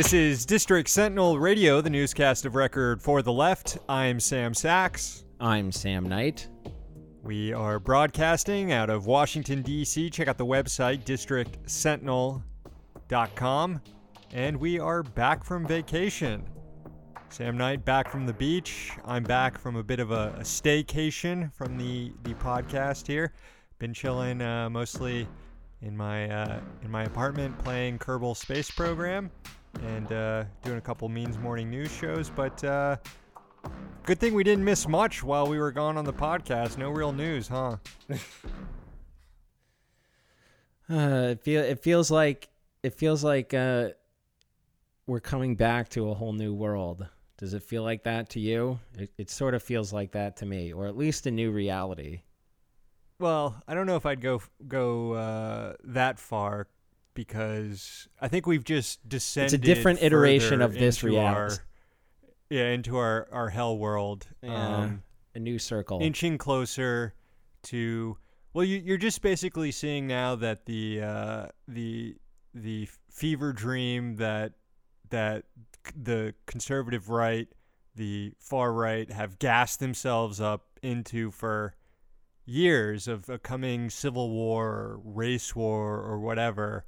This is District Sentinel Radio, the newscast of record for the left. I'm Sam Sachs. I'm Sam Knight. We are broadcasting out of Washington, D.C. Check out the website, districtsentinel.com. And we are back from vacation. Sam Knight back from the beach. I'm back from a bit of a, a staycation from the, the podcast here. Been chilling uh, mostly in my uh, in my apartment playing Kerbal Space Program and uh, doing a couple Means Morning News shows. But uh, good thing we didn't miss much while we were gone on the podcast. No real news, huh? Uh, it feel it feels like it feels like uh, we're coming back to a whole new world. Does it feel like that to you? It, it sort of feels like that to me, or at least a new reality. Well, I don't know if I'd go go uh, that far because I think we've just descended. It's a different iteration of this into reality. Our, yeah, into our our hell world. Yeah, Um, a new circle. inching closer to. Well, you, you're just basically seeing now that the uh, the the fever dream that that the conservative right, the far right, have gassed themselves up into for years of a coming civil war or race war or whatever.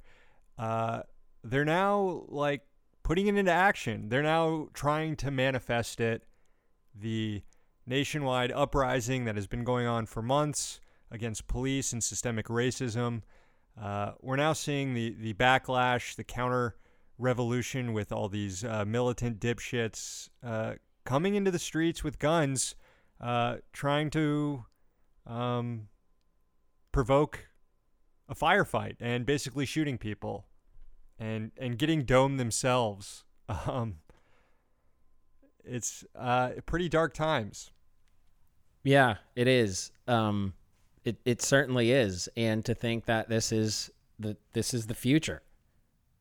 Uh, they're now like putting it into action. They're now trying to manifest it. The nationwide uprising that has been going on for months against police and systemic racism. Uh, we're now seeing the, the backlash, the counter revolution with all these uh, militant dipshits uh, coming into the streets with guns, uh, trying to um, provoke a firefight and basically shooting people and, and getting domed themselves. Um, it's uh, pretty dark times. Yeah, it is. Um, it it certainly is, and to think that this is the this is the future.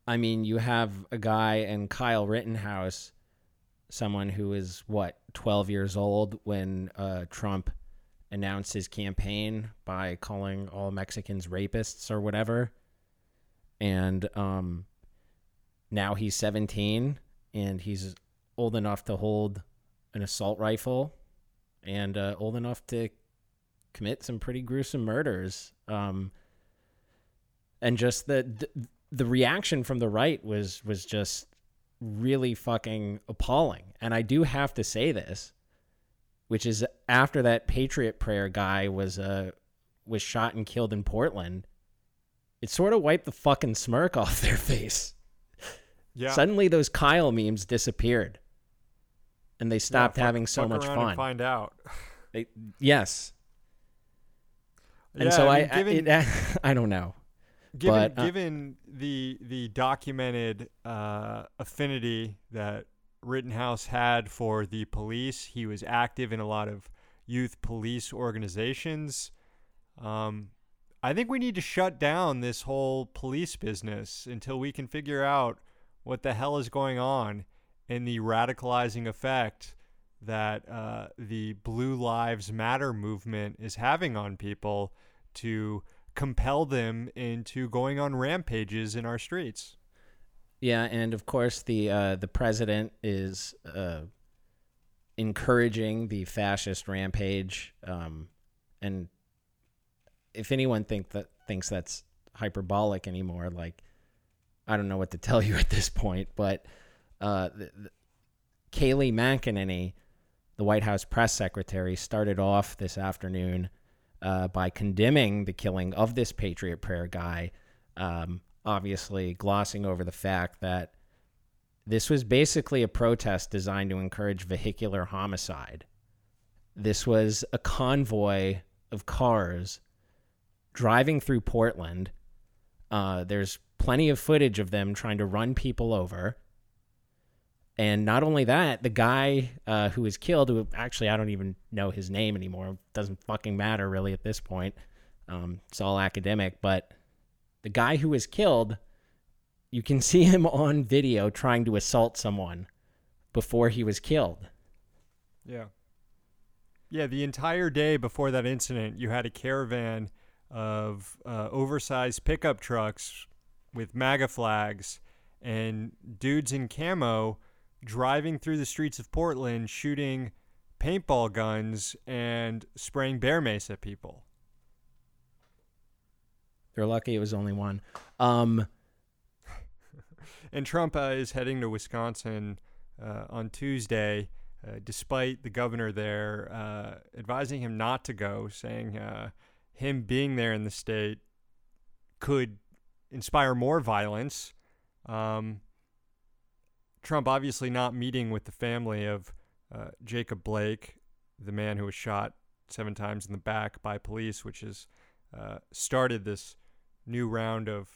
I mean, you have a guy in Kyle Rittenhouse, someone who is what twelve years old when uh, Trump announced his campaign by calling all Mexicans rapists or whatever, and um, now he's seventeen and he's old enough to hold an assault rifle and uh, old enough to commit some pretty gruesome murders. Um, and just the, the the reaction from the right was was just really fucking appalling. And I do have to say this, which is after that Patriot Prayer guy was uh was shot and killed in Portland, it sort of wiped the fucking smirk off their face. Yeah. Suddenly, those Kyle memes disappeared, and they stopped fuck- having so much fun. And find out. They, yes, and Yeah, so I, mean, I, given, it, I don't know. given, but, uh, given the the documented uh, affinity that Rittenhouse had for the police, he was active in a lot of youth police organizations. Um, I think we need to shut down this whole police business until we can figure out what the hell is going on and the radicalizing effect that uh, the Blue Lives Matter movement is having on people to compel them into going on rampages in our streets. Yeah, and of course the uh, the president is uh, encouraging the fascist rampage, um, and if anyone think that thinks that's hyperbolic anymore, like I don't know what to tell you at this point. But uh, the, the, Kayleigh McEnany, the White House press secretary, started off this afternoon uh, by condemning the killing of this Patriot Prayer guy. Um, obviously, glossing over the fact that this was basically a protest designed to encourage vehicular homicide. This was a convoy of cars driving through Portland. Uh, there's plenty of footage of them trying to run people over. And not only that, the guy uh, who was killed, who actually I don't even know his name anymore, doesn't fucking matter really at this point. Um, it's all academic, but the guy who was killed, you can see him on video trying to assault someone before he was killed. Yeah. Yeah, the entire day before that incident, you had a caravan of uh, oversized pickup trucks with MAGA flags, and dudes in camo driving through the streets of Portland shooting paintball guns and spraying bear mace at people. They're lucky it was only one. Um, and Trump uh, is heading to Wisconsin uh, on Tuesday, uh, despite the governor there uh, advising him not to go, saying uh, him being there in the state could inspire more violence. Um, Trump obviously not meeting with the family of uh, Jacob Blake, the man who was shot seven times in the back by police, which has started this new round of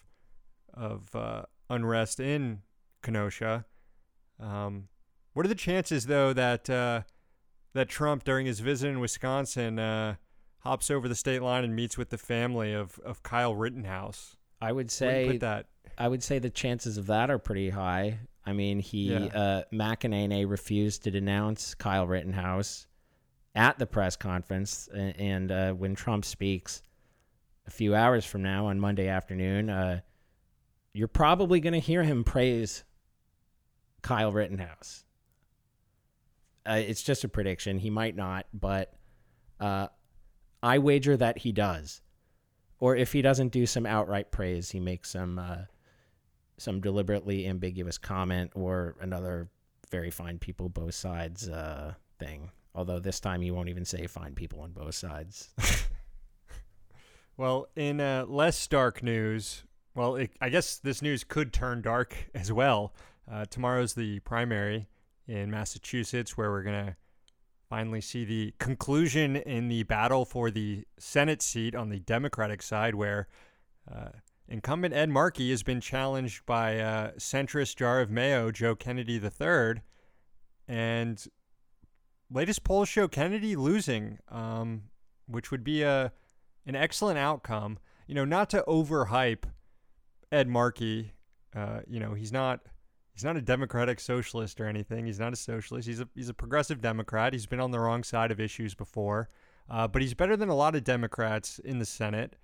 of uh, unrest in Kenosha. Um, what are the chances, though, that uh, that Trump, during his visit in Wisconsin, uh, hops over the state line and meets with the family of, of Kyle Rittenhouse? I would say that. I would say the chances of that are pretty high. I mean, he yeah. uh, McEnany refused to denounce Kyle Rittenhouse at the press conference, and, and uh, when Trump speaks a few hours from now on Monday afternoon, uh, you're probably going to hear him praise Kyle Rittenhouse. Uh, it's just a prediction. He might not, but uh, I wager that he does. Or if he doesn't do some outright praise, he makes some uh, some deliberately ambiguous comment or another very fine people both sides uh, thing. Although this time he won't even say fine people on both sides. well, in uh, less dark news, well, it, I guess this news could turn dark as well. Uh, tomorrow's the primary in Massachusetts, where we're going to finally see the conclusion in the battle for the Senate seat on the Democratic side, where uh, Incumbent Ed Markey has been challenged by uh, centrist jar of mayo Joe Kennedy III, and latest polls show Kennedy losing, um, which would be a an excellent outcome. You know, not to overhype Ed Markey. Uh, you know, he's not he's not a democratic socialist or anything. He's not a socialist. He's a he's a progressive Democrat. He's been on the wrong side of issues before, uh, but he's better than a lot of Democrats in the Senate.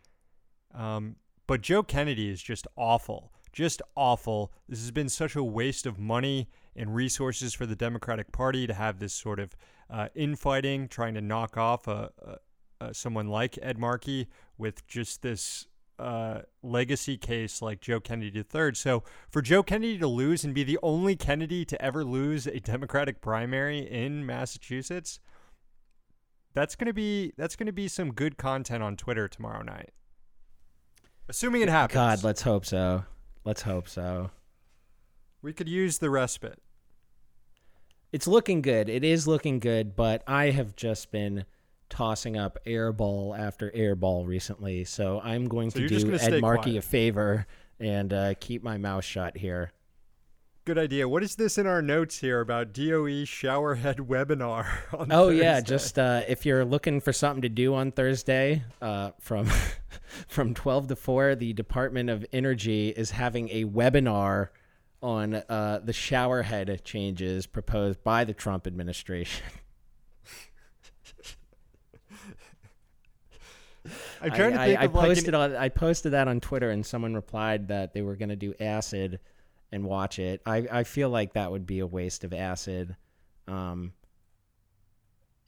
Um, but Joe Kennedy is just awful. Just awful. This has been such a waste of money and resources for the Democratic Party to have this sort of uh, infighting, trying to knock off a, a, someone like Ed Markey with just this uh, legacy case like Joe Kennedy III. So for Joe Kennedy to lose and be the only Kennedy to ever lose a Democratic primary in Massachusetts, that's gonna be that's gonna be some good content on Twitter tomorrow night. Assuming it happens. God, let's hope so. Let's hope so. We could use the respite. It's looking good. It is looking good, but I have just been tossing up airball after airball recently, so I'm going so to do Ed Markey a favor and uh, keep my mouth shut here. Good idea. What is this in our notes here about DOE showerhead webinar? oh Thursday? yeah, just uh, if you're looking for something to do on Thursday, uh, from from 12 to 4, the Department of Energy is having a webinar on uh, the showerhead changes proposed by the Trump administration. I'm trying I, to think I, I posted like an... on I posted that on Twitter, and someone replied that they were going to do acid and watch it. I, I feel like that would be a waste of acid. Um,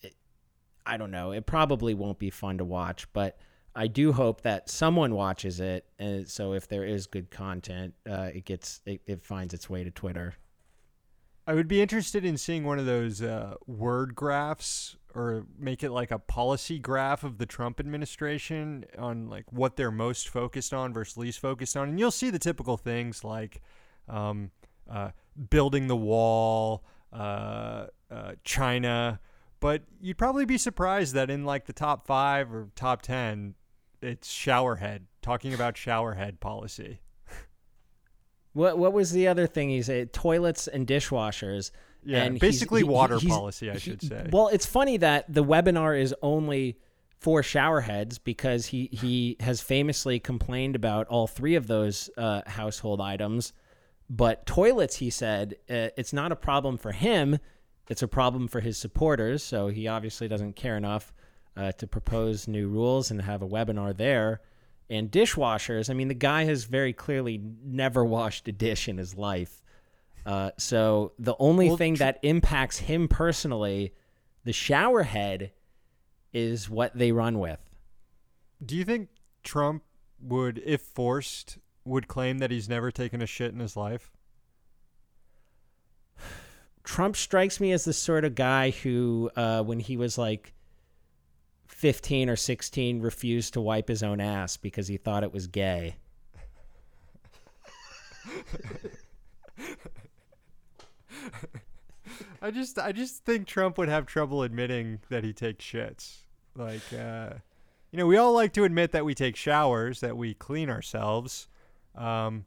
it, I don't know. It probably won't be fun to watch, but I do hope that someone watches it. And so if there is good content, uh, it gets it, it finds its way to Twitter. I would be interested in seeing one of those uh, word graphs or make it like a policy graph of the Trump administration on like what they're most focused on versus least focused on. And you'll see the typical things like um, uh, building the wall, uh, uh, China. But you'd probably be surprised that in like the top five or top 10, it's showerhead, talking about showerhead policy. What what was the other thing he said? Toilets and dishwashers. Yeah, and basically water he's, policy, I should say. Well, it's funny that the webinar is only for showerheads because he he has famously complained about all three of those uh, household items but toilets, he said, uh, it's not a problem for him. It's a problem for his supporters. So he obviously doesn't care enough uh, to propose new rules and have a webinar there. and dishwashers. I mean, the guy has very clearly never washed a dish in his life. Uh, so the only well, thing tr- that impacts him personally, the shower head, is what they run with. Do you think Trump would, if forced, would claim that he's never taken a shit in his life? Trump strikes me as the sort of guy who, uh, when he was like 15 or 16, refused to wipe his own ass because he thought it was gay. I just I just think Trump would have trouble admitting that he takes shits. Like uh, you know, we all like to admit that we take showers, that we clean ourselves. Um,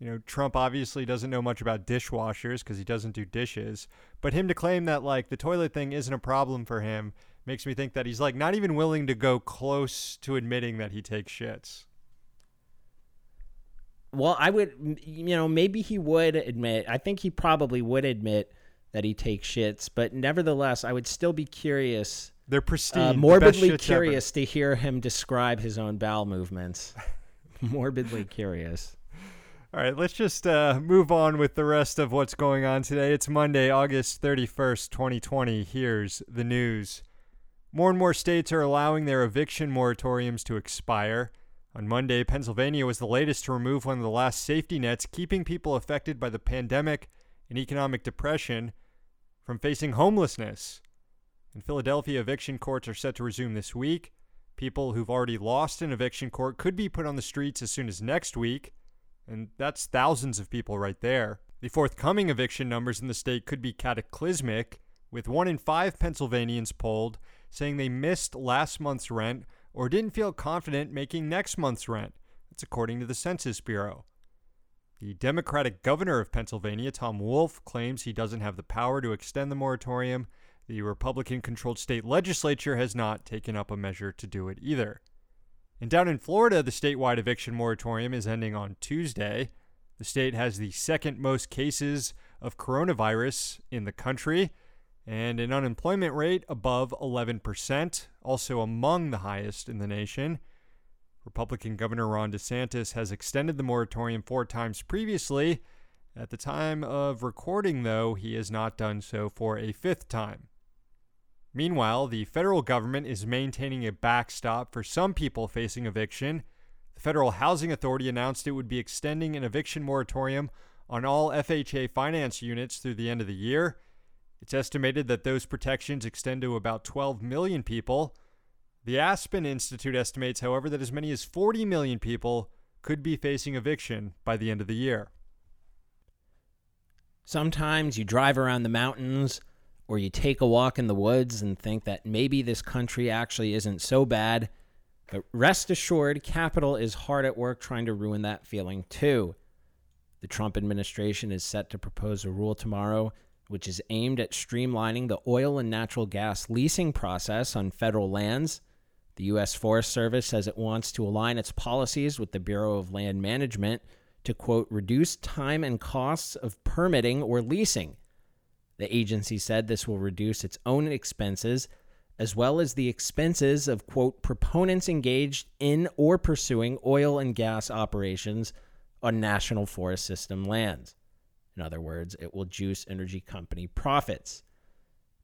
you know, Trump obviously doesn't know much about dishwashers because he doesn't do dishes. But him to claim that like the toilet thing isn't a problem for him makes me think that he's like not even willing to go close to admitting that he takes shits. Well, I would, you know, maybe he would admit. I think he probably would admit that he takes shits, but nevertheless, I would still be curious. They're pristine. Uh, morbidly curious ever. to hear him describe his own bowel movements. morbidly curious. All right, let's just uh, move on with the rest of what's going on today. It's Monday, August 31st, 2020. Here's the news. More and more states are allowing their eviction moratoriums to expire. On Monday, Pennsylvania was the latest to remove one of the last safety nets keeping people affected by the pandemic and economic depression from facing homelessness. In Philadelphia, eviction courts are set to resume this week. People who've already lost an eviction court could be put on the streets as soon as next week, and that's thousands of people right there. The forthcoming eviction numbers in the state could be cataclysmic, with one in five Pennsylvanians polled saying they missed last month's rent or didn't feel confident making next month's rent. That's according to the Census Bureau. The Democratic governor of Pennsylvania, Tom Wolf, claims he doesn't have the power to extend the moratorium. The Republican controlled state legislature has not taken up a measure to do it either. And down in Florida, the statewide eviction moratorium is ending on Tuesday. The state has the second most cases of coronavirus in the country and an unemployment rate above 11%, also among the highest in the nation. Republican Governor Ron DeSantis has extended the moratorium four times previously. At the time of recording, though, he has not done so for a fifth time. Meanwhile, the federal government is maintaining a backstop for some people facing eviction. The Federal Housing Authority announced it would be extending an eviction moratorium on all FHA finance units through the end of the year. It's estimated that those protections extend to about 12 million people. The Aspen Institute estimates, however, that as many as 40 million people could be facing eviction by the end of the year. Sometimes you drive around the mountains or you take a walk in the woods and think that maybe this country actually isn't so bad. But rest assured, capital is hard at work trying to ruin that feeling too. The Trump administration is set to propose a rule tomorrow which is aimed at streamlining the oil and natural gas leasing process on federal lands. The U.S. Forest Service says it wants to align its policies with the Bureau of Land Management to, quote, reduce time and costs of permitting or leasing. The agency said this will reduce its own expenses as well as the expenses of, quote, proponents engaged in or pursuing oil and gas operations on National Forest System lands. In other words, it will juice energy company profits.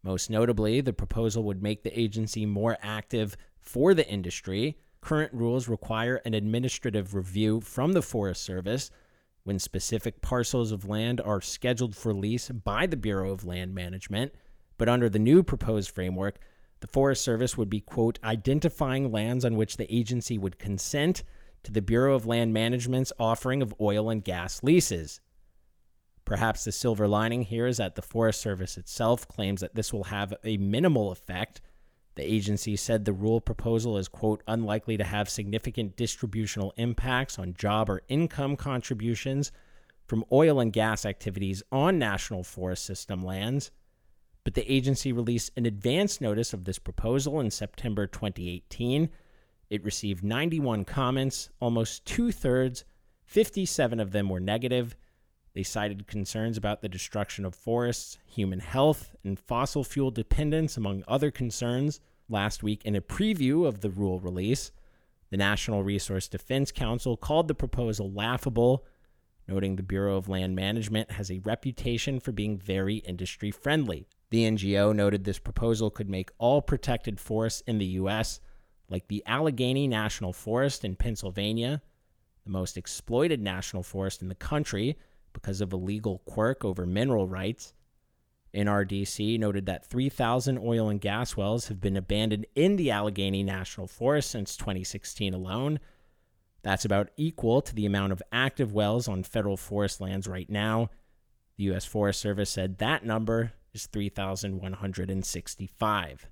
Most notably, the proposal would make the agency more active for the industry. Current rules require an administrative review from the Forest Service when specific parcels of land are scheduled for lease by the Bureau of Land Management. But under the new proposed framework, the Forest Service would be, quote, identifying lands on which the agency would consent to the Bureau of Land Management's offering of oil and gas leases, Perhaps the silver lining here is that the Forest Service itself claims that this will have a minimal effect. The agency said the rule proposal is, quote, unlikely to have significant distributional impacts on job or income contributions from oil and gas activities on National Forest System lands. But the agency released an advance notice of this proposal in September 2018. It received 91 comments, almost two thirds, 57 of them were negative. They cited concerns about the destruction of forests, human health, and fossil fuel dependence, among other concerns, last week in a preview of the rule release. The National Resource Defense Council called the proposal laughable, noting the Bureau of Land Management has a reputation for being very industry friendly. The NGO noted this proposal could make all protected forests in the U.S., like the Allegheny National Forest in Pennsylvania, the most exploited national forest in the country because of a legal quirk over mineral rights. NRDC noted that 3,000 oil and gas wells have been abandoned in the Allegheny National Forest since 2016 alone. That's about equal to the amount of active wells on federal forest lands right now. The U.S. Forest Service said that number is 3,165.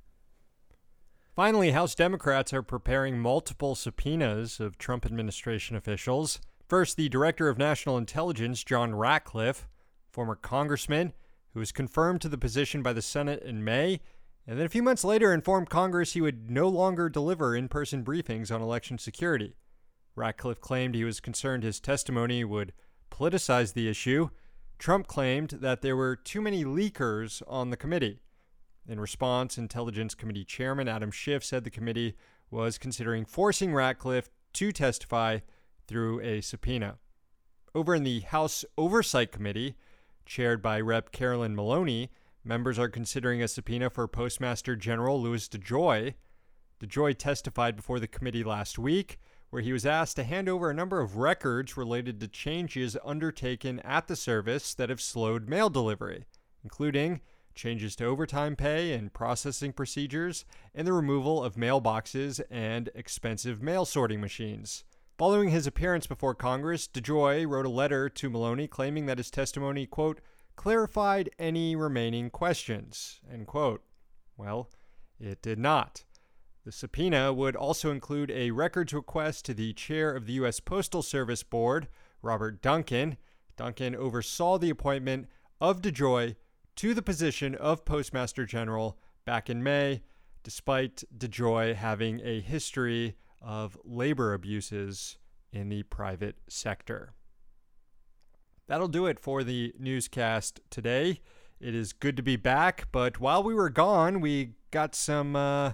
Finally, House Democrats are preparing multiple subpoenas of Trump administration officials. First, the Director of National Intelligence, John Ratcliffe, former congressman who was confirmed to the position by the Senate in May, and then a few months later informed Congress he would no longer deliver in person briefings on election security. Ratcliffe claimed he was concerned his testimony would politicize the issue. Trump claimed that there were too many leakers on the committee. In response, Intelligence Committee Chairman Adam Schiff said the committee was considering forcing Ratcliffe to testify through a subpoena. Over in the House Oversight Committee, chaired by Rep. Carolyn Maloney, members are considering a subpoena for Postmaster General Louis DeJoy. DeJoy testified before the committee last week, where he was asked to hand over a number of records related to changes undertaken at the service that have slowed mail delivery, including changes to overtime pay and processing procedures, and the removal of mailboxes and expensive mail sorting machines. Following his appearance before Congress, DeJoy wrote a letter to Maloney claiming that his testimony, quote, clarified any remaining questions, end quote. Well, it did not. The subpoena would also include a records request to the chair of the U.S. Postal Service Board, Robert Duncan. Duncan oversaw the appointment of DeJoy to the position of Postmaster General back in May, despite DeJoy having a history of labor abuses in the private sector. That'll do it for the newscast today. It is good to be back, but while we were gone, we got some uh,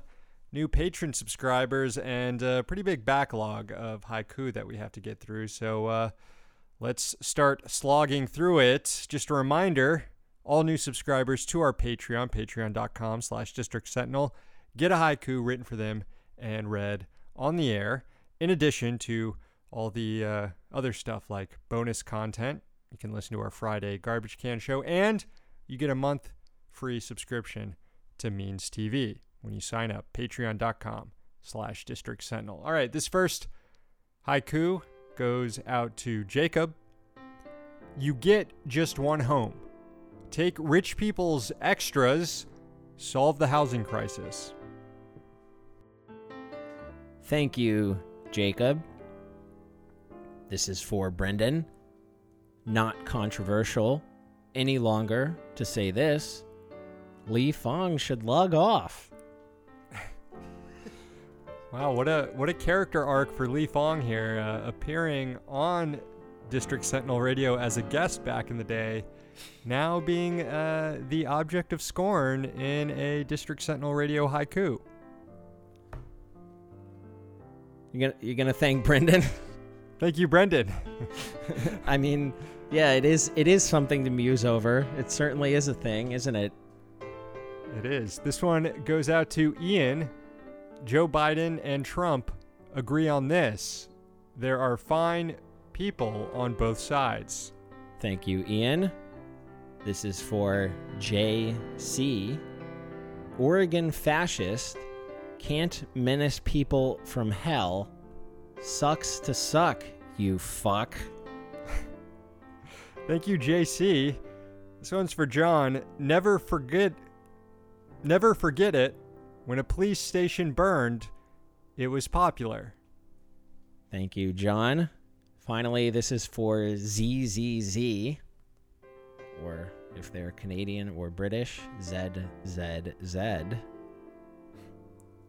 new patron subscribers and a pretty big backlog of haiku that we have to get through. So uh, let's start slogging through it. Just a reminder all new subscribers to our Patreon, patreon.com slash district sentinel, get a haiku written for them and read on the air, in addition to all the uh, other stuff like bonus content. You can listen to our Friday garbage can show, and you get a month free subscription to Means TV when you sign up. Patreon.com slash District Sentinel. All right, this first haiku goes out to Jacob. You get just one home. Take rich people's extras, solve the housing crisis. Thank you, Jacob. This is for Brendan. Not controversial any longer to say this. Lee Fang should log off. wow, what a what a character arc for Lee Fang here, uh, appearing on District Sentinel Radio as a guest back in the day, now being uh, the object of scorn in a District Sentinel Radio haiku. You're gonna you're gonna thank Brendan. Thank you, Brendan. I mean, yeah, it is it is something to muse over. It certainly is a thing, isn't it? It is. This one goes out to Ian. Joe Biden and Trump agree on this. There are fine people on both sides. Thank you, Ian. This is for JC. Oregon fascist can't menace people from hell. Sucks to suck, you fuck. Thank you, JC. This one's for John. Never forget never forget it. When a police station burned, it was popular. Thank you, John. Finally, this is for ZZZ, or if they're Canadian or British, ZZZ.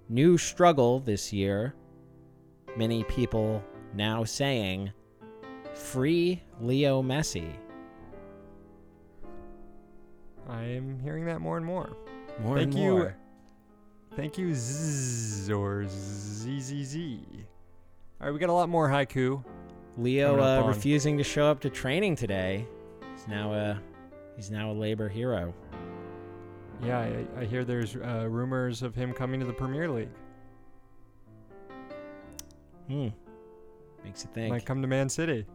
New struggle this year. Many people now saying, Free Leo Messi. I am hearing that more and more. More Thank and you. more. Thank you, Zzz or ZZZ. All right, we got a lot more haiku. Leo uh, refusing to show up to training today. He's now a he's now a labor hero. Yeah, I, I hear there's uh, rumors of him coming to the Premier League. Hmm. Makes you think. Might come to Man City.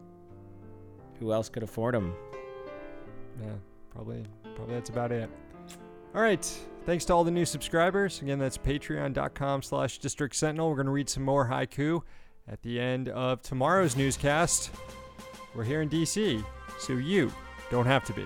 Who else could afford him? Yeah, probably probably that's about it. All right. Thanks to all the new subscribers. Again, that's patreon.com slash district sentinel. We're gonna read some more haiku at the end of tomorrow's newscast. We're here in DC, so you don't have to be.